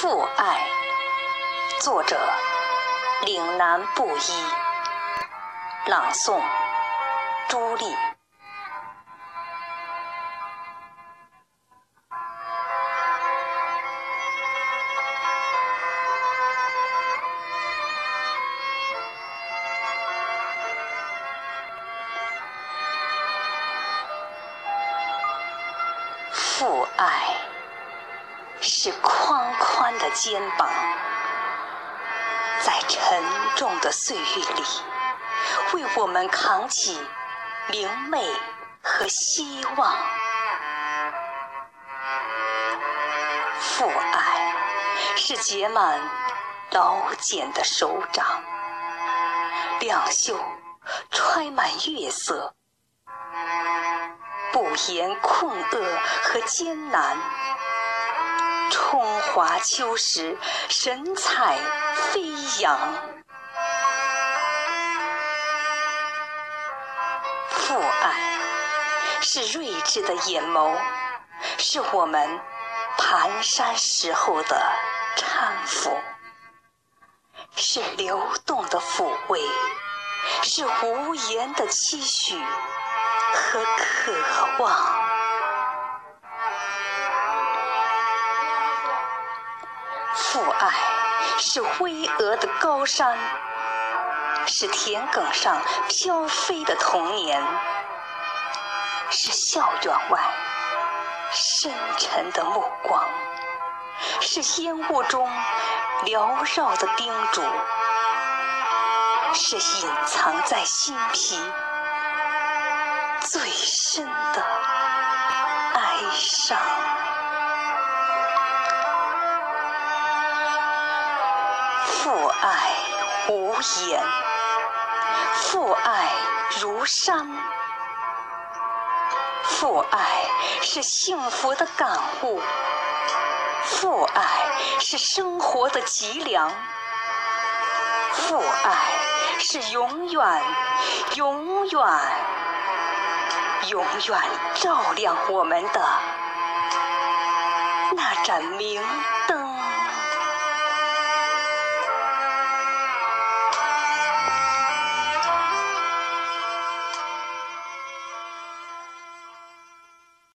父爱，作者：岭南布衣，朗诵：朱莉。父爱是宽宽的肩膀，在沉重的岁月里，为我们扛起明媚和希望。父爱是结满老茧的手掌，两袖揣满月色。不言困厄和艰难，春华秋实，神采飞扬。父爱是睿智的眼眸，是我们蹒跚时候的搀扶，是流动的抚慰，是无言的期许。和渴望，父爱是巍峨的高山，是田埂上飘飞的童年，是校园外深沉的目光，是烟雾中缭绕的叮嘱，是隐藏在心脾。最深的哀伤，父爱无言，父爱如山，父爱是幸福的感悟，父爱是生活的脊梁，父爱是永远，永远。永远照亮我们的那盏明灯。